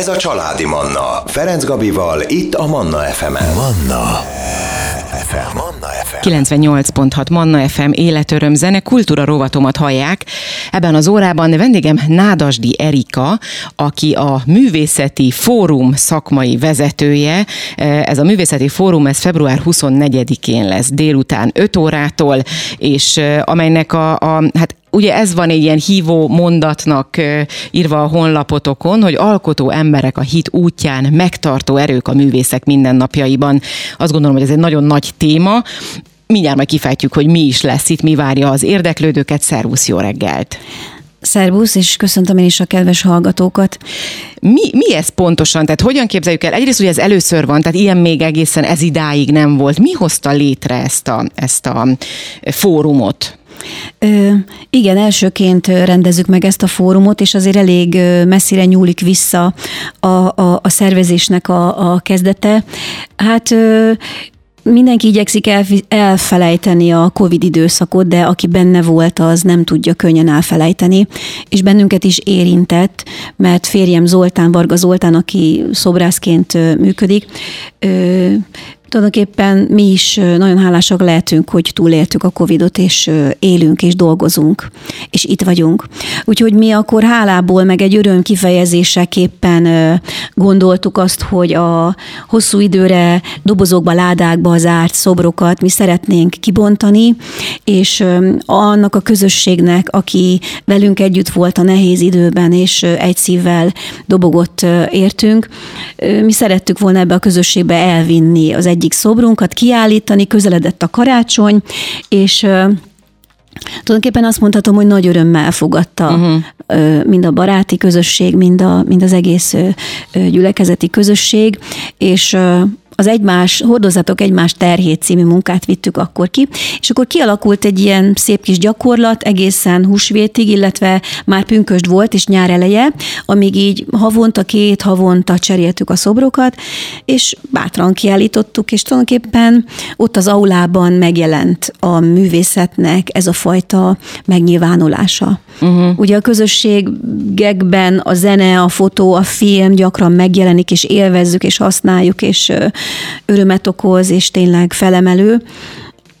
Ez a Családi Manna. Ferenc Gabival, itt a Manna FM-en. Manna FM. Manna FM. 98.6 Manna FM életöröm zene kultúra rovatomat hallják. Ebben az órában vendégem Nádasdi Erika, aki a Művészeti Fórum szakmai vezetője. Ez a Művészeti Fórum ez február 24-én lesz délután 5 órától, és amelynek a, a hát ugye ez van egy ilyen hívó mondatnak írva a honlapotokon, hogy alkotó emberek a hit útján, megtartó erők a művészek mindennapjaiban. Azt gondolom, hogy ez egy nagyon nagy téma. Mindjárt majd kifejtjük, hogy mi is lesz itt, mi várja az érdeklődőket. Szervusz, jó reggelt! Szervusz, és köszöntöm én is a kedves hallgatókat. Mi, mi ez pontosan? Tehát hogyan képzeljük el? Egyrészt ugye ez először van, tehát ilyen még egészen ez idáig nem volt. Mi hozta létre ezt a, ezt a fórumot? Ö, igen, elsőként rendezzük meg ezt a fórumot, és azért elég messzire nyúlik vissza a, a, a szervezésnek a, a kezdete. Hát ö, Mindenki igyekszik el, elfelejteni a COVID időszakot, de aki benne volt, az nem tudja könnyen elfelejteni, és bennünket is érintett, mert férjem Zoltán, Varga Zoltán, aki szobrászként működik, Tulajdonképpen mi is nagyon hálásak lehetünk, hogy túléltük a Covidot, és élünk, és dolgozunk, és itt vagyunk. Úgyhogy mi akkor hálából, meg egy öröm kifejezéseképpen gondoltuk azt, hogy a hosszú időre dobozokba, ládákba zárt szobrokat mi szeretnénk kibontani, és annak a közösségnek, aki velünk együtt volt a nehéz időben, és egy szívvel dobogott értünk, mi szerettük volna ebbe a közösségbe elvinni az egy egyik szobrunkat kiállítani, közeledett a karácsony, és Tulajdonképpen azt mondhatom, hogy nagy örömmel fogadta uh-huh. mind a baráti közösség, mind, a, mind az egész gyülekezeti közösség, és az egymás, hordozatok egymás terhét című munkát vittük akkor ki, és akkor kialakult egy ilyen szép kis gyakorlat egészen húsvétig, illetve már pünkösd volt, és nyár eleje, amíg így havonta, két havonta cseréltük a szobrokat, és bátran kiállítottuk, és tulajdonképpen ott az aulában megjelent a művészetnek ez a fajta megnyilvánulása. Uh-huh. Ugye a közösségekben a zene, a fotó, a film gyakran megjelenik, és élvezzük, és használjuk, és örömet okoz, és tényleg felemelő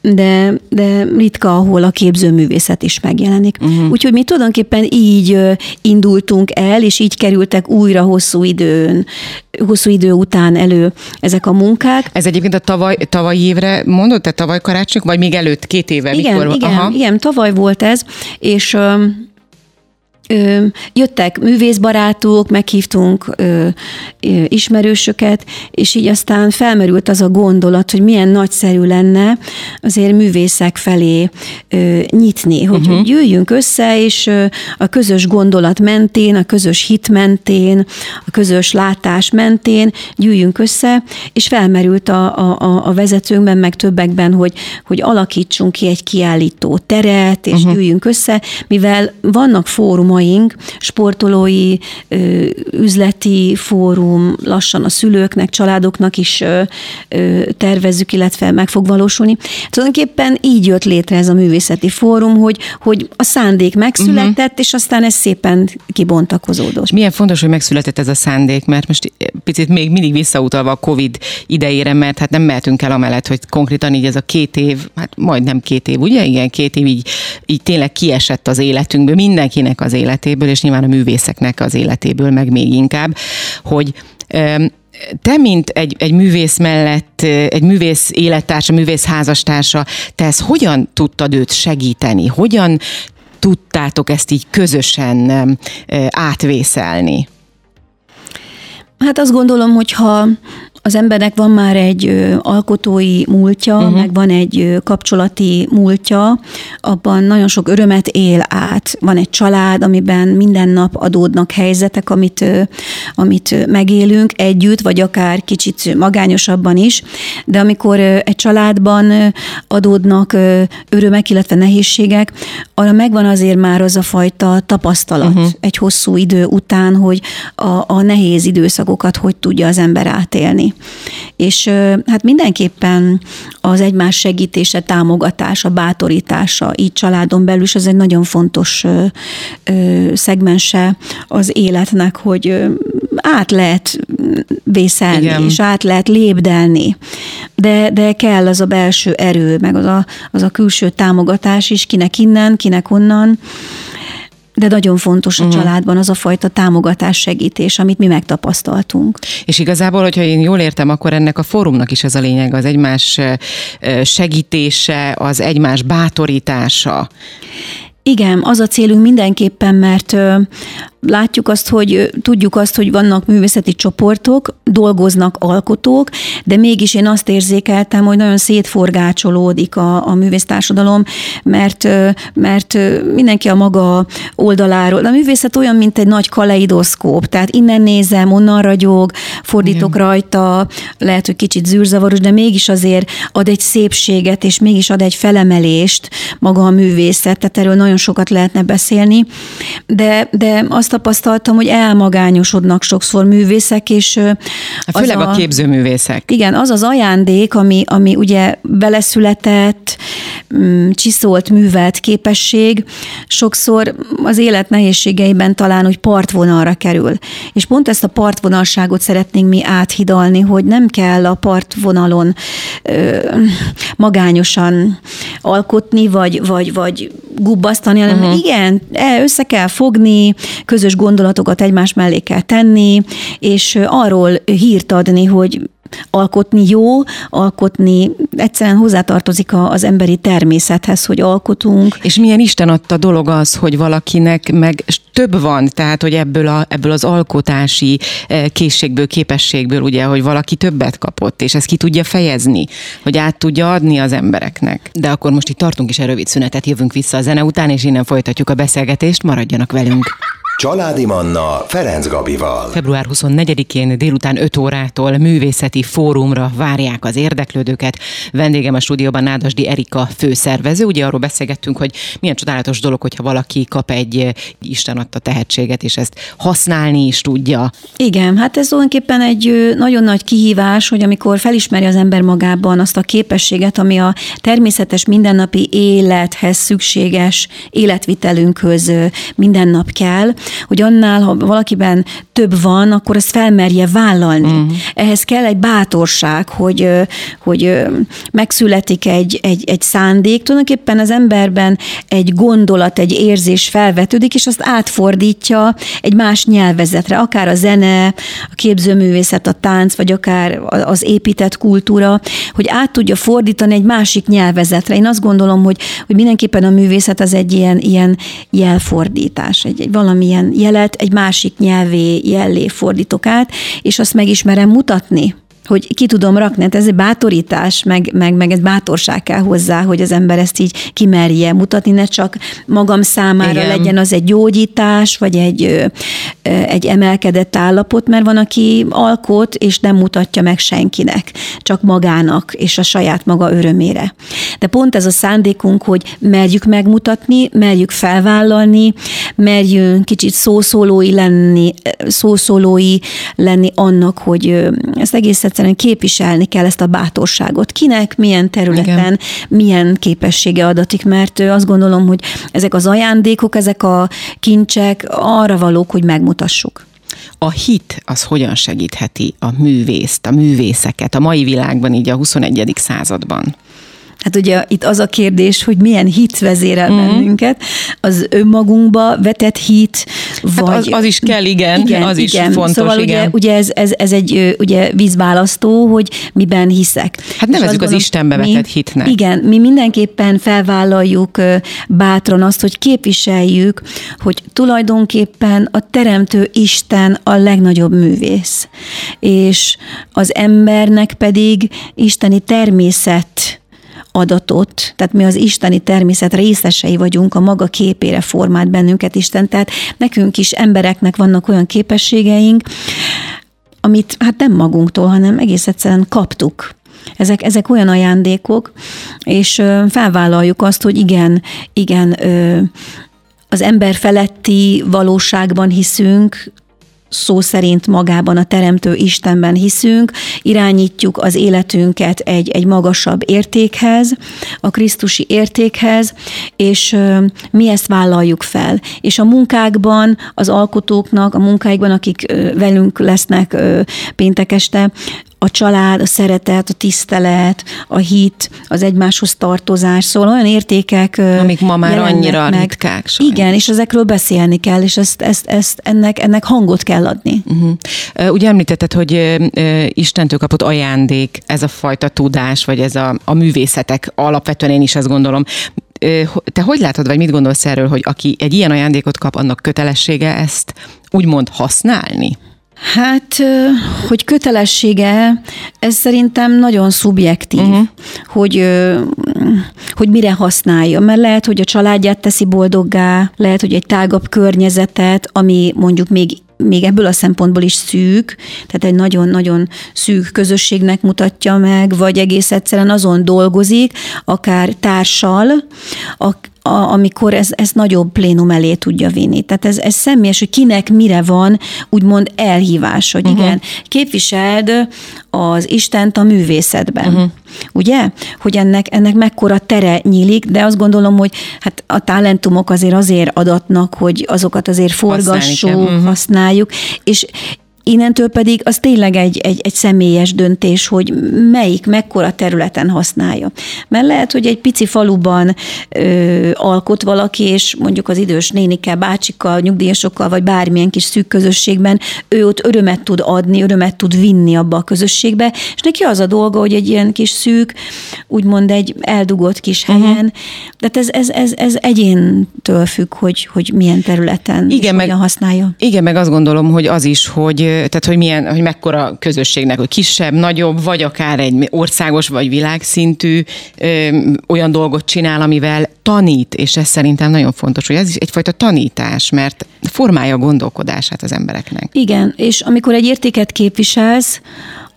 de, de ritka, ahol a képzőművészet is megjelenik. Uh-huh. Úgyhogy mi tulajdonképpen így indultunk el, és így kerültek újra hosszú időn, hosszú idő után elő ezek a munkák. Ez egyébként a tavaly, tavaly évre mondod, te tavaly karácsony, vagy még előtt, két éve? Igen, mikor? igen, Aha. igen, tavaly volt ez, és ö, jöttek művészbarátok, meghívtunk ö, ö, ismerősöket, és így aztán felmerült az a gondolat, hogy milyen nagyszerű lenne azért művészek felé ö, nyitni, hogy uh-huh. jöjjünk össze, és ö, a közös gondolat mentén, a közös hit mentén, a közös látás mentén gyűjjünk össze, és felmerült a, a, a vezetőnkben, meg többekben, hogy, hogy alakítsunk ki egy kiállító teret, és uh-huh. gyűjjünk össze, mivel vannak fórumai, fórumaink, sportolói, üzleti fórum, lassan a szülőknek, családoknak is tervezzük, illetve meg fog valósulni. Tulajdonképpen így jött létre ez a művészeti fórum, hogy, hogy a szándék megszületett, uh-huh. és aztán ez szépen kibontakozódott. És milyen fontos, hogy megszületett ez a szándék, mert most picit még mindig visszautalva a COVID idejére, mert hát nem mehetünk el amellett, hogy konkrétan így ez a két év, hát majdnem két év, ugye? Igen, két év így, így tényleg kiesett az életünkből, mindenkinek az élet életéből, és nyilván a művészeknek az életéből meg még inkább, hogy te, mint egy, egy művész mellett, egy művész élettársa, művész házastársa, te ezt hogyan tudtad őt segíteni? Hogyan tudtátok ezt így közösen átvészelni? Hát azt gondolom, hogy ha az embernek van már egy alkotói múltja, uh-huh. meg van egy kapcsolati múltja, abban nagyon sok örömet él át. Van egy család, amiben minden nap adódnak helyzetek, amit, amit megélünk együtt, vagy akár kicsit magányosabban is, de amikor egy családban adódnak örömek, illetve nehézségek, arra megvan azért már az a fajta tapasztalat uh-huh. egy hosszú idő után, hogy a, a nehéz időszakokat hogy tudja az ember átélni. És hát mindenképpen az egymás segítése, támogatása, bátorítása, így családon belül is ez egy nagyon fontos szegmense az életnek, hogy át lehet vészelni, Igen. és át lehet lépdelni, de, de kell az a belső erő, meg az a, az a külső támogatás is, kinek innen, kinek onnan, de nagyon fontos a uh-huh. családban az a fajta támogatás, segítés, amit mi megtapasztaltunk. És igazából, hogyha én jól értem, akkor ennek a fórumnak is ez a lényeg, az egymás segítése, az egymás bátorítása. Igen, az a célunk mindenképpen, mert látjuk azt, hogy tudjuk azt, hogy vannak művészeti csoportok, dolgoznak alkotók, de mégis én azt érzékeltem, hogy nagyon szétforgácsolódik a, a művésztársadalom, mert, mert mindenki a maga oldaláról. A művészet olyan, mint egy nagy kaleidoszkóp, tehát innen nézem, onnan ragyog, fordítok Igen. rajta, lehet, hogy kicsit zűrzavaros, de mégis azért ad egy szépséget, és mégis ad egy felemelést maga a művészet, tehát erről nagyon sokat lehetne beszélni, de, de azt azt tapasztaltam, hogy elmagányosodnak sokszor művészek, és hát Főleg a, a képzőművészek. Igen, az az ajándék, ami, ami ugye beleszületett, mm, csiszolt, művelt képesség, sokszor az élet nehézségeiben talán úgy partvonalra kerül. És pont ezt a partvonalságot szeretnénk mi áthidalni, hogy nem kell a partvonalon ö, magányosan alkotni, vagy, vagy, vagy gubbasztani, hanem uh-huh. igen, e, össze kell fogni, közös gondolatokat egymás mellé kell tenni, és arról hírt adni, hogy alkotni jó, alkotni egyszerűen hozzátartozik az emberi természethez, hogy alkotunk. És milyen Isten adta dolog az, hogy valakinek meg több van, tehát hogy ebből, a, ebből az alkotási eh, készségből, képességből ugye, hogy valaki többet kapott, és ezt ki tudja fejezni, hogy át tudja adni az embereknek. De akkor most itt tartunk is egy rövid szünetet, jövünk vissza a zene után, és innen folytatjuk a beszélgetést, maradjanak velünk. Családi Manna Ferenc Gabival. Február 24-én délután 5 órától művészeti fórumra várják az érdeklődőket. Vendégem a stúdióban Nádasdi Erika főszervező. Ugye arról beszélgettünk, hogy milyen csodálatos dolog, hogyha valaki kap egy Isten adta tehetséget, és ezt használni is tudja. Igen, hát ez tulajdonképpen egy nagyon nagy kihívás, hogy amikor felismeri az ember magában azt a képességet, ami a természetes mindennapi élethez szükséges életvitelünkhöz minden nap kell, hogy annál, ha valakiben több van, akkor ezt felmerje vállalni. Uh-huh. Ehhez kell egy bátorság, hogy, hogy megszületik egy, egy, egy szándék, tulajdonképpen az emberben egy gondolat, egy érzés felvetődik, és azt átfordítja egy más nyelvezetre, akár a zene, a képzőművészet, a tánc, vagy akár az épített kultúra, hogy át tudja fordítani egy másik nyelvezetre. Én azt gondolom, hogy, hogy mindenképpen a művészet az egy ilyen, ilyen jelfordítás, egy, egy valamilyen ilyen jelet egy másik nyelvé jellé fordítok át, és azt megismerem mutatni hogy ki tudom rakni, hát ez egy bátorítás, meg, meg, meg ez bátorság kell hozzá, hogy az ember ezt így kimerje mutatni, ne csak magam számára Igen. legyen az egy gyógyítás, vagy egy, egy emelkedett állapot, mert van, aki alkot, és nem mutatja meg senkinek, csak magának, és a saját maga örömére. De pont ez a szándékunk, hogy merjük megmutatni, merjük felvállalni, merjünk kicsit szószólói lenni, szószólói lenni annak, hogy ezt egész egyszerűen képviselni kell ezt a bátorságot. Kinek, milyen területen, Igen. milyen képessége adatik, mert azt gondolom, hogy ezek az ajándékok, ezek a kincsek arra valók, hogy megmutassuk. A hit az hogyan segítheti a művészt, a művészeket a mai világban, így a 21. században? Hát ugye itt az a kérdés, hogy milyen hit vezérel mm-hmm. bennünket, az önmagunkba vetett hit, vagy... Hát az, az is kell, igen, igen az igen. is fontos, szóval igen. Ugye, ugye ez, ez, ez egy ugye vízválasztó, hogy miben hiszek. Hát nevezzük az Istenbe vetett mi, hitnek. Igen, mi mindenképpen felvállaljuk bátran azt, hogy képviseljük, hogy tulajdonképpen a teremtő Isten a legnagyobb művész, és az embernek pedig isteni természet adatot, tehát mi az isteni természet részesei vagyunk, a maga képére formált bennünket Isten, tehát nekünk is embereknek vannak olyan képességeink, amit hát nem magunktól, hanem egész egyszerűen kaptuk. Ezek, ezek olyan ajándékok, és felvállaljuk azt, hogy igen, igen, az ember feletti valóságban hiszünk, szó szerint magában a Teremtő Istenben hiszünk, irányítjuk az életünket egy, egy magasabb értékhez, a Krisztusi értékhez, és mi ezt vállaljuk fel. És a munkákban, az alkotóknak, a munkáikban, akik velünk lesznek péntek este, a család, a szeretet, a tisztelet, a hit, az egymáshoz tartozás, szóval olyan értékek Amik ma már annyira meg. ritkák. Sajnos. Igen, és ezekről beszélni kell, és ezt, ezt, ezt ennek, ennek hangot kell adni. Uh-huh. Ugye említetted, hogy Istentől kapott ajándék ez a fajta tudás, vagy ez a, a művészetek, alapvetően én is azt gondolom, te hogy látod, vagy mit gondolsz erről, hogy aki egy ilyen ajándékot kap, annak kötelessége ezt úgymond használni? Hát, hogy kötelessége, ez szerintem nagyon szubjektív, uh-huh. hogy, hogy mire használja. Mert lehet, hogy a családját teszi boldoggá, lehet, hogy egy tágabb környezetet, ami mondjuk még még ebből a szempontból is szűk, tehát egy nagyon-nagyon szűk közösségnek mutatja meg, vagy egész egyszerűen azon dolgozik, akár társal, a, amikor ez, ez nagyobb plénum elé tudja vinni. Tehát ez, ez személyes, hogy kinek mire van úgymond elhívás, hogy uh-huh. igen, képviseld az Istent a művészetben. Uh-huh. Ugye? Hogy ennek, ennek mekkora tere nyílik, de azt gondolom, hogy hát a talentumok azért azért adatnak, hogy azokat azért forgassuk, uh-huh. használjuk, és Innentől pedig az tényleg egy, egy, egy személyes döntés, hogy melyik, mekkora területen használja. Mert lehet, hogy egy pici faluban ö, alkot valaki, és mondjuk az idős nénikkel, bácsikkal, nyugdíjasokkal, vagy bármilyen kis szűk közösségben, ő ott örömet tud adni, örömet tud vinni abba a közösségbe, és neki az a dolga, hogy egy ilyen kis szűk, úgymond egy eldugott kis mhm. helyen, uh-huh. de ez, ez, ez, ez egyéntől függ, hogy, hogy milyen területen igen, meg, használja. Igen, meg azt gondolom, hogy az is, hogy tehát hogy milyen, hogy mekkora közösségnek, hogy kisebb, nagyobb, vagy akár egy országos vagy világszintű olyan dolgot csinál, amivel tanít, és ez szerintem nagyon fontos, hogy ez is egyfajta tanítás, mert formálja a gondolkodását az embereknek. Igen, és amikor egy értéket képviselsz,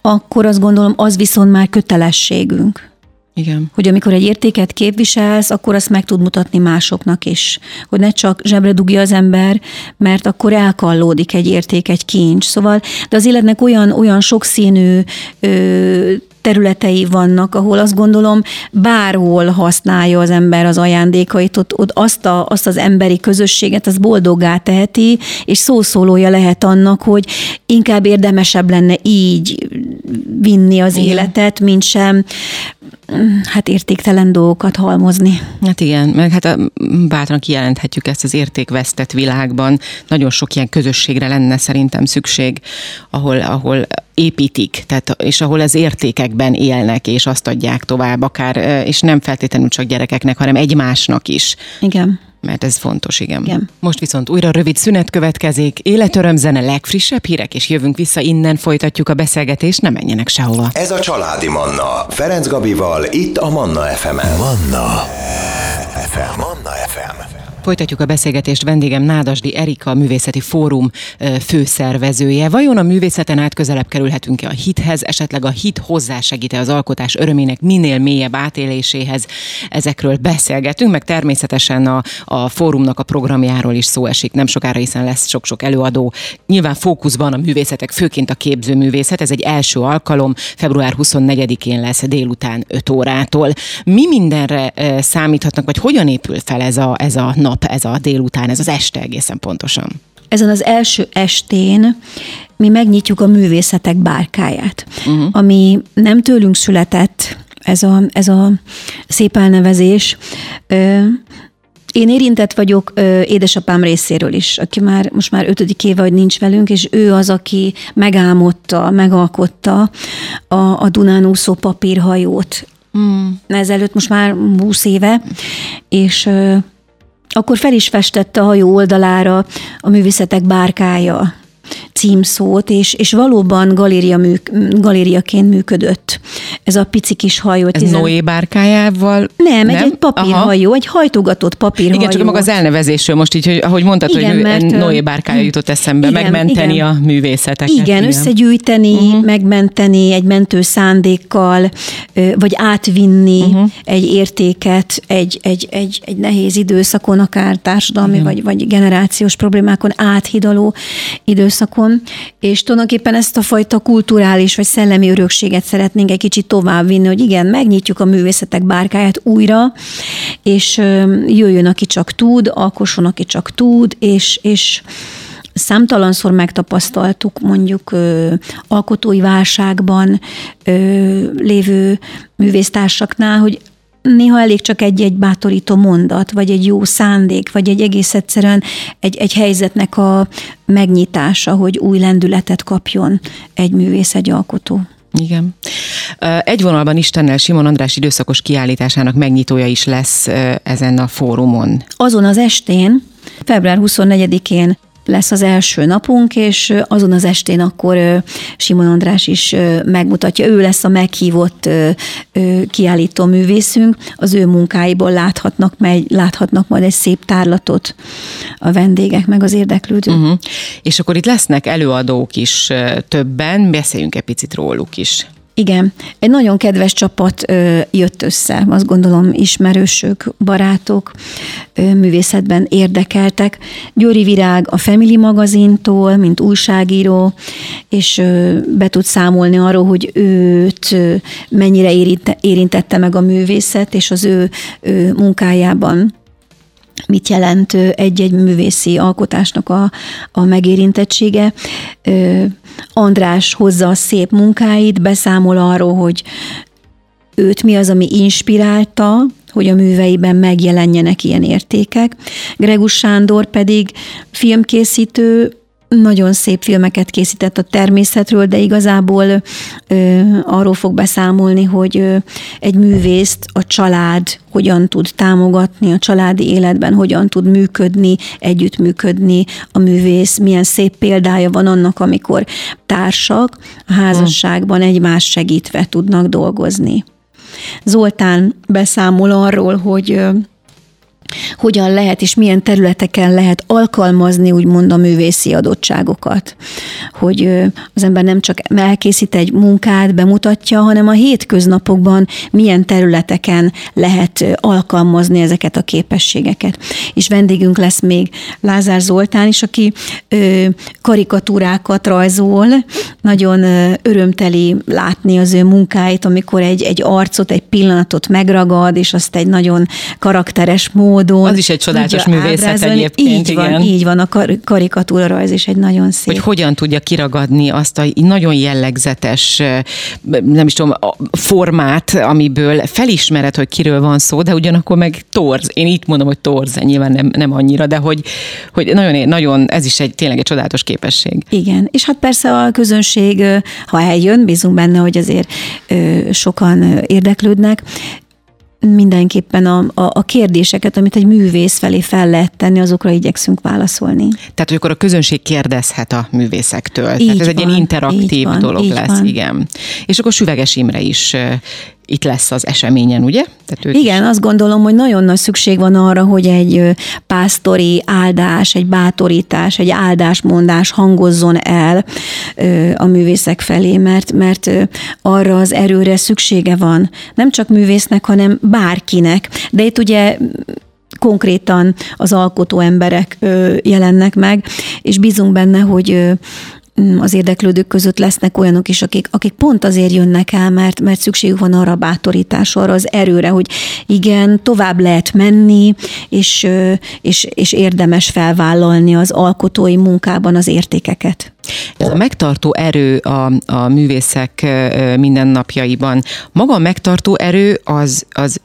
akkor azt gondolom, az viszont már kötelességünk. Igen. Hogy amikor egy értéket képviselsz, akkor azt meg tud mutatni másoknak is. Hogy ne csak zsebre dugja az ember, mert akkor elkallódik egy érték, egy kincs. Szóval, de az életnek olyan, olyan sokszínű ö, területei vannak, ahol azt gondolom bárhol használja az ember az ajándékait, ott, ott azt, a, azt az emberi közösséget, az boldoggá teheti, és szószólója lehet annak, hogy inkább érdemesebb lenne így vinni az Igen. életet, mint sem hát értéktelen dolgokat halmozni. Hát igen, meg hát bátran kijelenthetjük ezt az értékvesztett világban. Nagyon sok ilyen közösségre lenne szerintem szükség, ahol, ahol építik, tehát, és ahol az értékekben élnek, és azt adják tovább, akár, és nem feltétlenül csak gyerekeknek, hanem egymásnak is. Igen mert ez fontos, igen. igen. Most viszont újra rövid szünet következik, életörömzene, legfrissebb hírek, és jövünk vissza innen, folytatjuk a beszélgetést, ne menjenek sehova. Ez a Családi Manna, Ferenc Gabival, itt a Manna FM-en. Manna FM. Manna FM. Folytatjuk a beszélgetést vendégem Nádasdi Erika, a Művészeti Fórum főszervezője. Vajon a művészeten át közelebb kerülhetünk-e a hithez, esetleg a hit hozzásegít-e az alkotás örömének minél mélyebb átéléséhez? Ezekről beszélgetünk, meg természetesen a, a fórumnak a programjáról is szó esik. Nem sokára, hiszen lesz sok-sok előadó. Nyilván fókuszban a művészetek, főként a képzőművészet. Ez egy első alkalom, február 24-én lesz délután 5 órától. Mi mindenre számíthatnak, vagy hogyan épül fel ez a, ez a nap? Nap, ez a délután, ez az este egészen pontosan? Ezen az első estén mi megnyitjuk a művészetek bárkáját, uh-huh. ami nem tőlünk született, ez a, ez a szép elnevezés. Én érintett vagyok ö, édesapám részéről is, aki már most már ötödik éve, hogy nincs velünk, és ő az, aki megálmodta, megalkotta a, a Dunán úszó papírhajót. Mm. Ezelőtt most már 20 éve, és ö, akkor fel is festette a hajó oldalára a művészetek bárkája címszót, és, és valóban galéria műk, galériaként működött ez a pici kis hajó. Ez tizen... Noé bárkájával? Nem, nem? Egy, egy papírhajó, Aha. egy hajtogatott papírhajó. Igen, csak maga az elnevezésről most így, hogy, ahogy mondtad, igen, hogy mert, Noé bárkája jutott eszembe, igen, megmenteni igen. a művészeteket. Igen, igen. összegyűjteni, uh-huh. megmenteni egy mentő szándékkal, vagy átvinni uh-huh. egy értéket egy, egy, egy, egy nehéz időszakon, akár társadalmi vagy, vagy generációs problémákon áthidaló időszakon, és tulajdonképpen ezt a fajta kulturális vagy szellemi örökséget szeretnénk egy kicsit továbbvinni, hogy igen, megnyitjuk a művészetek bárkáját újra, és jöjjön, aki csak tud, alkosson, aki csak tud, és, és számtalanszor megtapasztaltuk mondjuk ö, alkotói válságban ö, lévő művésztársaknál, hogy néha elég csak egy-egy bátorító mondat, vagy egy jó szándék, vagy egy egész egyszerűen egy, egy helyzetnek a megnyitása, hogy új lendületet kapjon egy művész, egy alkotó. Igen. Egy vonalban Istennel Simon András időszakos kiállításának megnyitója is lesz ezen a fórumon. Azon az estén, február 24-én lesz az első napunk, és azon az estén akkor Simon András is megmutatja. Ő lesz a meghívott kiállító művészünk, az ő munkáiból láthatnak, majd, láthatnak majd egy szép tárlatot a vendégek, meg az érdeklődők. Uh-huh. És akkor itt lesznek előadók is többen, beszéljünk egy picit róluk is. Igen, egy nagyon kedves csapat ö, jött össze, azt gondolom ismerősök, barátok, ö, művészetben érdekeltek. Győri Virág a Family magazintól, mint újságíró, és ö, be tud számolni arról, hogy őt ö, mennyire érinte, érintette meg a művészet, és az ő ö, munkájában mit jelent egy-egy művészi alkotásnak a, a megérintettsége. András hozza a szép munkáit, beszámol arról, hogy őt mi az, ami inspirálta, hogy a műveiben megjelenjenek ilyen értékek. Gregus Sándor pedig filmkészítő, nagyon szép filmeket készített a természetről, de igazából ö, arról fog beszámolni, hogy ö, egy művészt a család hogyan tud támogatni, a családi életben hogyan tud működni, együttműködni a művész, milyen szép példája van annak, amikor társak a házasságban egymást segítve tudnak dolgozni. Zoltán beszámol arról, hogy hogyan lehet és milyen területeken lehet alkalmazni úgymond a művészi adottságokat. Hogy az ember nem csak elkészít egy munkát, bemutatja, hanem a hétköznapokban milyen területeken lehet alkalmazni ezeket a képességeket. És vendégünk lesz még Lázár Zoltán is, aki karikatúrákat rajzol, nagyon örömteli látni az ő munkáit, amikor egy, egy arcot, egy pillanatot megragad, és azt egy nagyon karakteres mód módon. Az is egy csodálatos művészet ábrázolni. egyébként. Így igen. van, így van, a kar- karikatúra rajz is egy nagyon szép. Hogy hogyan tudja kiragadni azt a nagyon jellegzetes, nem is tudom, formát, amiből felismered, hogy kiről van szó, de ugyanakkor meg torz. Én így mondom, hogy torz, nyilván nem, nem annyira, de hogy, hogy nagyon, nagyon, ez is egy tényleg egy csodálatos képesség. Igen, és hát persze a közönség, ha eljön, bízunk benne, hogy azért sokan érdeklődnek, mindenképpen a, a, a kérdéseket, amit egy művész felé fel lehet tenni, azokra igyekszünk válaszolni. Tehát, hogy akkor a közönség kérdezhet a művészektől. Így Tehát ez van, egy ilyen interaktív van, dolog lesz, van. igen. És akkor Süveges Imre is itt lesz az eseményen, ugye? Tehát Igen, is... azt gondolom, hogy nagyon nagy szükség van arra, hogy egy pásztori áldás, egy bátorítás, egy áldásmondás hangozzon el a művészek felé, mert, mert arra az erőre szüksége van. Nem csak művésznek, hanem bárkinek. De itt ugye konkrétan az alkotó emberek jelennek meg, és bízunk benne, hogy az érdeklődők között lesznek olyanok is, akik, akik pont azért jönnek el, mert, mert szükségük van arra a bátorításra, arra az erőre, hogy igen, tovább lehet menni, és, és, és érdemes felvállalni az alkotói munkában az értékeket. Ez a megtartó erő a, a művészek mindennapjaiban. Maga a megtartó erő az, az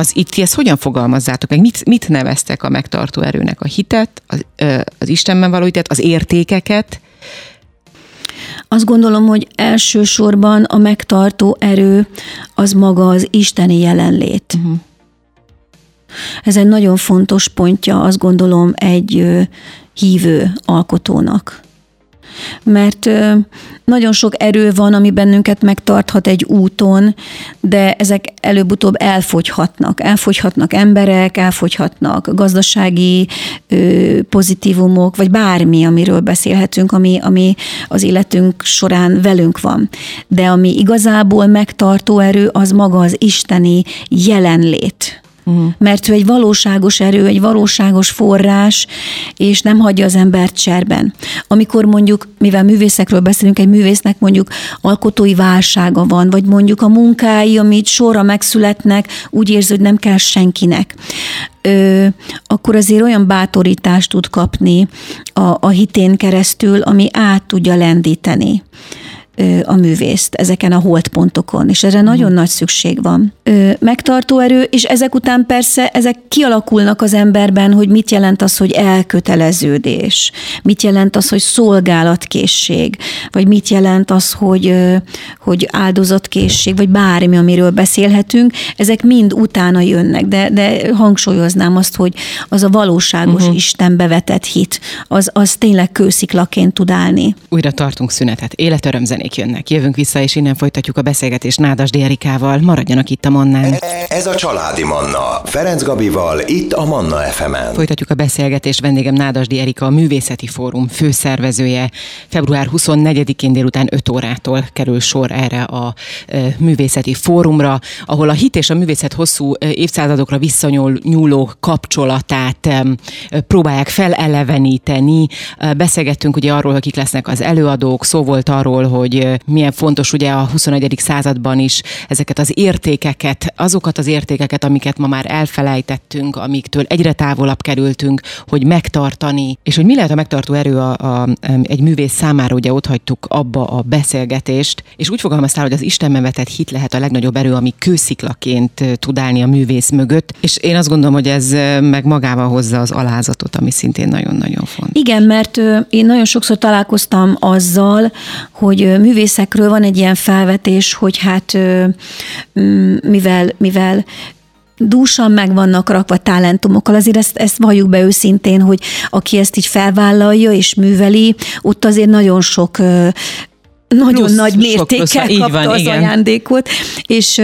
az itt ti ezt hogyan fogalmazzátok meg? Mit, mit neveztek a megtartó erőnek? A hitet, az, az Istenben való hitet, az értékeket? Azt gondolom, hogy elsősorban a megtartó erő az maga az isteni jelenlét. Uh-huh. Ez egy nagyon fontos pontja, azt gondolom, egy hívő alkotónak mert nagyon sok erő van, ami bennünket megtarthat egy úton, de ezek előbb-utóbb elfogyhatnak. Elfogyhatnak emberek, elfogyhatnak gazdasági pozitívumok, vagy bármi, amiről beszélhetünk, ami, ami az életünk során velünk van. De ami igazából megtartó erő, az maga az isteni jelenlét Uh-huh. Mert ő egy valóságos erő, egy valóságos forrás, és nem hagyja az embert cserben. Amikor mondjuk, mivel művészekről beszélünk, egy művésznek mondjuk alkotói válsága van, vagy mondjuk a munkái, amit sorra megszületnek, úgy érzi, hogy nem kell senkinek. Ö, akkor azért olyan bátorítást tud kapni a, a hitén keresztül, ami át tudja lendíteni a művészt ezeken a holdpontokon, és erre nagyon mhm. nagy szükség van. Megtartó erő, és ezek után persze ezek kialakulnak az emberben, hogy mit jelent az, hogy elköteleződés, mit jelent az, hogy szolgálatkészség, vagy mit jelent az, hogy, hogy áldozatkészség, vagy bármi, amiről beszélhetünk, ezek mind utána jönnek, de, de hangsúlyoznám azt, hogy az a valóságos uh-huh. Istenbe vetett hit, az, az tényleg kősziklaként tud állni. Újra tartunk szünetet. Életöröm zenék jönnek. Jövünk vissza, és innen folytatjuk a beszélgetést Nádas Erikával. Maradjanak itt a Mannán. E, ez a Családi Manna. Ferenc Gabival, itt a Manna fm -en. Folytatjuk a beszélgetést. Vendégem Nádasdi Erika, a Művészeti Fórum főszervezője. Február 24-én délután 5 órától kerül sor erre a e, Művészeti Fórumra, ahol a hit és a művészet hosszú e, évszázadokra visszanyúló kapcsolatát próbálják feleleveníteni. Beszélgettünk ugye arról, hogy kik lesznek az előadók, szó volt arról, hogy milyen fontos ugye a 21. században is ezeket az értékeket, azokat az értékeket, amiket ma már elfelejtettünk, amiktől egyre távolabb kerültünk, hogy megtartani, és hogy mi lehet a megtartó erő a, a, egy művész számára, ugye ott hagytuk abba a beszélgetést, és úgy fogalmaztál, hogy az Istenben vetett hit lehet a legnagyobb erő, ami kősziklaként tud állni a művész mögött, és én azt gondolom, hogy ez meg magával hozza az alázatot, ami szintén nagyon-nagyon fontos. Igen, mert én nagyon sokszor találkoztam azzal, hogy művészekről van egy ilyen felvetés, hogy hát mivel, mivel dúsan meg vannak rakva talentumokkal, azért ezt, ezt valljuk be őszintén, hogy aki ezt így felvállalja és műveli, ott azért nagyon sok nagyon plusz, nagy mértékkel kapta van, az igen. ajándékot, és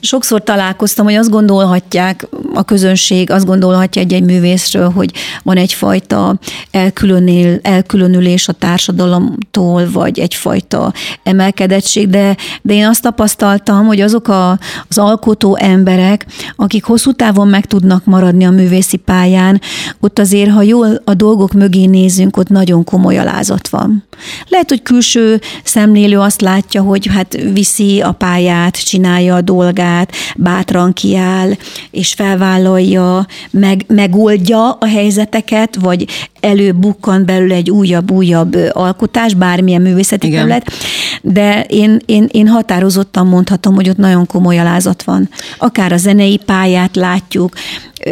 sokszor találkoztam, hogy azt gondolhatják a közönség, azt gondolhatja egy-egy művészről, hogy van egyfajta elkülönül, elkülönülés a társadalomtól, vagy egyfajta emelkedettség, de, de én azt tapasztaltam, hogy azok a, az alkotó emberek, akik hosszú távon meg tudnak maradni a művészi pályán, ott azért, ha jól a dolgok mögé nézünk, ott nagyon komoly alázat van. Lehet, hogy külső szemlélő azt látja, hogy hát viszi a pályát, csinálja a dolgát, bátran kiáll, és felvállalja, meg, megoldja a helyzeteket, vagy előbukkan belül egy újabb-újabb alkotás, bármilyen művészeti Igen. terület, de én, én, én határozottan mondhatom, hogy ott nagyon komoly alázat van. Akár a zenei pályát látjuk,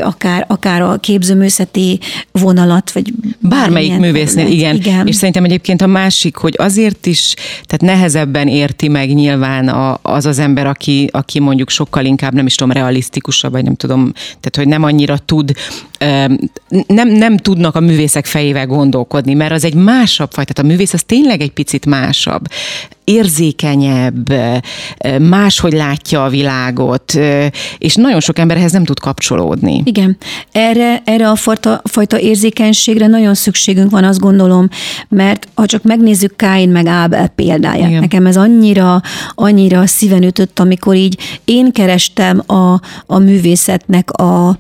akár, akár a képzőművészeti vonalat, vagy bármelyik művésznél, igen. igen. És szerintem egyébként a másik, hogy azért is, tehát nehezebben érti meg nyilván a, az az ember, aki, aki mondjuk sokkal inkább, nem is tudom, realisztikusabb, vagy nem tudom, tehát hogy nem annyira tud, nem, nem tudnak a művészek fejével gondolkodni, mert az egy másabb fajta, tehát a művész az tényleg egy picit másabb érzékenyebb, máshogy látja a világot, és nagyon sok emberhez nem tud kapcsolódni. Igen, erre, erre a fajta, fajta érzékenységre nagyon szükségünk van, azt gondolom, mert ha csak megnézzük Káin meg Ábel példáját, Igen. nekem ez annyira, annyira szíven ütött, amikor így én kerestem a, a művészetnek a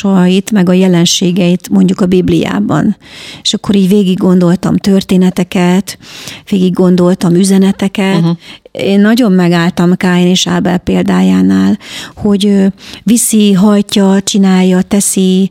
megnyilvánulásait, meg a jelenségeit mondjuk a Bibliában. És akkor így végig gondoltam történeteket, végig gondoltam üzeneteket. Uh-huh. Én nagyon megálltam Káin és Ábel példájánál, hogy viszi, hajtja, csinálja, teszi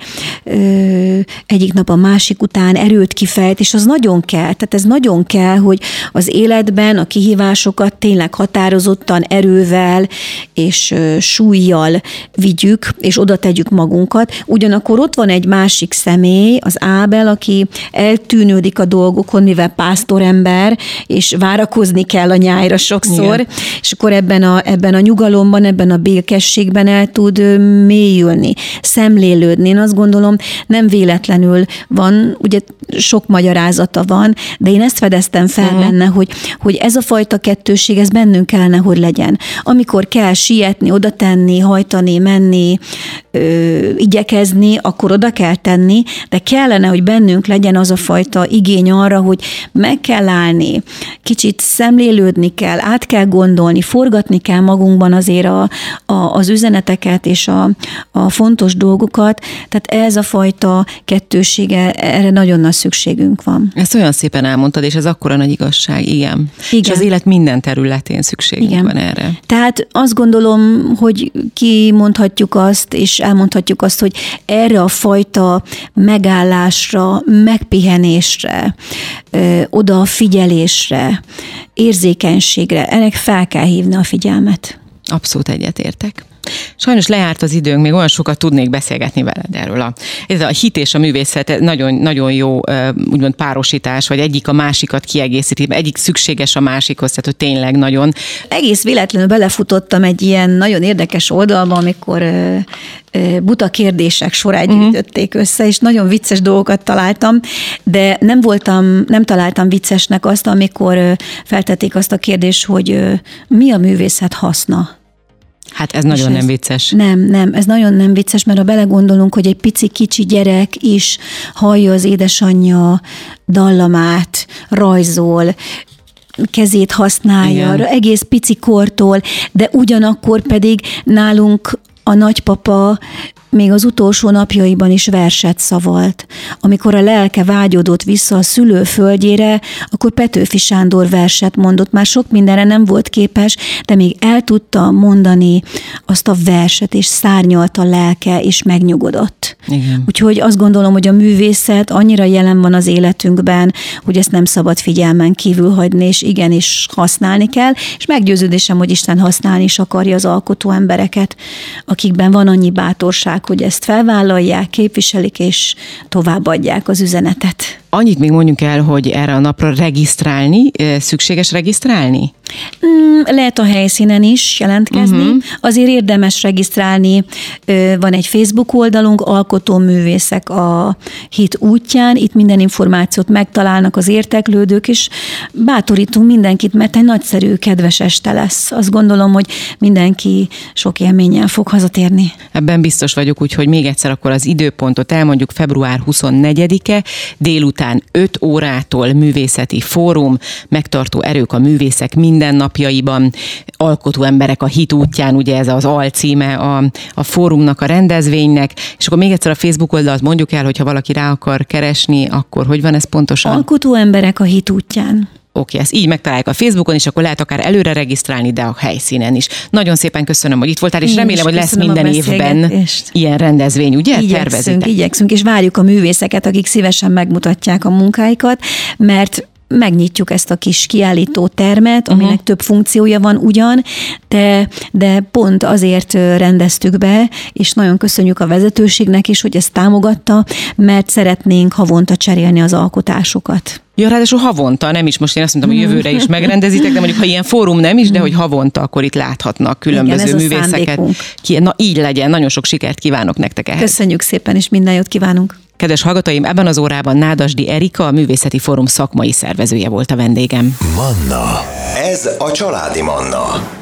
egyik nap a másik után, erőt kifejt, és az nagyon kell. Tehát ez nagyon kell, hogy az életben a kihívásokat tényleg határozottan erővel és súlyjal vigyük, és oda tegyük magunkat. Ugyanakkor ott van egy másik személy, az Ábel, aki eltűnődik a dolgokon, mivel pásztorember, és várakozni kell a nyájra sokszor, sokszor, Igen. és akkor ebben a, ebben a nyugalomban, ebben a békességben el tud mélyülni, szemlélődni. Én azt gondolom, nem véletlenül van, ugye sok magyarázata van, de én ezt fedeztem fel uh-huh. benne, hogy, hogy ez a fajta kettőség, ez bennünk kellene, hogy legyen. Amikor kell sietni, oda tenni, hajtani, menni, ö, igyekezni, akkor oda kell tenni, de kellene, hogy bennünk legyen az a fajta igény arra, hogy meg kell állni, kicsit szemlélődni kell, át kell gondolni, forgatni kell magunkban azért a, a, az üzeneteket és a, a fontos dolgokat. Tehát ez a fajta kettősége, erre nagyon nagy szükségünk van. Ezt olyan szépen elmondtad, és ez akkora nagy igazság, igen. igen. És az élet minden területén szükségünk igen. van erre. Tehát azt gondolom, hogy kimondhatjuk azt, és elmondhatjuk azt, hogy erre a fajta megállásra, megpihenésre, odafigyelésre, érzékenységre, ennek fel kell hívni a figyelmet. Abszolút egyetértek. Sajnos lejárt az időnk, még olyan sokat tudnék beszélgetni veled erről. A, ez a hit és a művészet nagyon, nagyon jó úgymond párosítás, vagy egyik a másikat kiegészíti, egyik szükséges a másikhoz, tehát hogy tényleg nagyon. Egész véletlenül belefutottam egy ilyen nagyon érdekes oldalba, amikor buta kérdések sorát uh-huh. gyűjtötték össze, és nagyon vicces dolgokat találtam, de nem voltam, nem találtam viccesnek azt, amikor feltették azt a kérdést, hogy mi a művészet haszna. Hát ez nagyon ez, nem vicces. Nem, nem, ez nagyon nem vicces, mert ha belegondolunk, hogy egy pici kicsi gyerek is hallja az édesanyja dallamát, rajzol, kezét használja, Igen. egész pici kortól, de ugyanakkor pedig nálunk a nagypapa még az utolsó napjaiban is verset szavalt. Amikor a lelke vágyódott vissza a szülő földjére, akkor Petőfi Sándor verset mondott. Már sok mindenre nem volt képes, de még el tudta mondani azt a verset, és szárnyalt a lelke, és megnyugodott. Igen. Úgyhogy azt gondolom, hogy a művészet annyira jelen van az életünkben, hogy ezt nem szabad figyelmen kívül hagyni, és igenis használni kell, és meggyőződésem, hogy Isten használni is akarja az alkotó embereket, akikben van annyi bátorság, hogy ezt felvállalják, képviselik és továbbadják az üzenetet. Annyit még mondjuk el, hogy erre a napra regisztrálni, szükséges regisztrálni? Mm, lehet a helyszínen is jelentkezni. Uh-huh. Azért érdemes regisztrálni. Van egy Facebook oldalunk, Alkotóművészek a hit útján. Itt minden információt megtalálnak az érteklődők, és bátorítunk mindenkit, mert egy nagyszerű, kedves este lesz. Azt gondolom, hogy mindenki sok élménnyel fog hazatérni. Ebben biztos vagyok, úgyhogy még egyszer akkor az időpontot elmondjuk február 24-e, délután 5 órától művészeti fórum, megtartó erők a művészek minden mindennapjaiban, alkotó emberek a hit útján, ugye ez az alcíme a, a fórumnak, a rendezvénynek, és akkor még egyszer a Facebook oldalt mondjuk el, hogyha valaki rá akar keresni, akkor hogy van ez pontosan? Alkotó emberek a hit útján. Oké, ezt így megtalálják a Facebookon, és akkor lehet akár előre regisztrálni, de a helyszínen is. Nagyon szépen köszönöm, hogy itt voltál, és Én remélem, hogy lesz minden évben ilyen rendezvény, ugye? Igyekszünk, Tervezitek. igyekszünk, és várjuk a művészeket, akik szívesen megmutatják a munkáikat, mert megnyitjuk ezt a kis kiállító termet, aminek uh-huh. több funkciója van ugyan, de, de pont azért rendeztük be, és nagyon köszönjük a vezetőségnek is, hogy ezt támogatta, mert szeretnénk havonta cserélni az alkotásokat. Ja, ráadásul havonta, nem is most én azt mondtam, hogy jövőre is megrendezitek, de mondjuk ha ilyen fórum nem is, de hogy havonta, akkor itt láthatnak különböző Igen, művészeket. Ki, na így legyen, nagyon sok sikert kívánok nektek ehhez. Köszönjük szépen, és minden jót kívánunk. Kedves hallgatóim, ebben az órában Nádasdi Erika, a Művészeti Fórum szakmai szervezője volt a vendégem. Manna. Ez a családi Manna.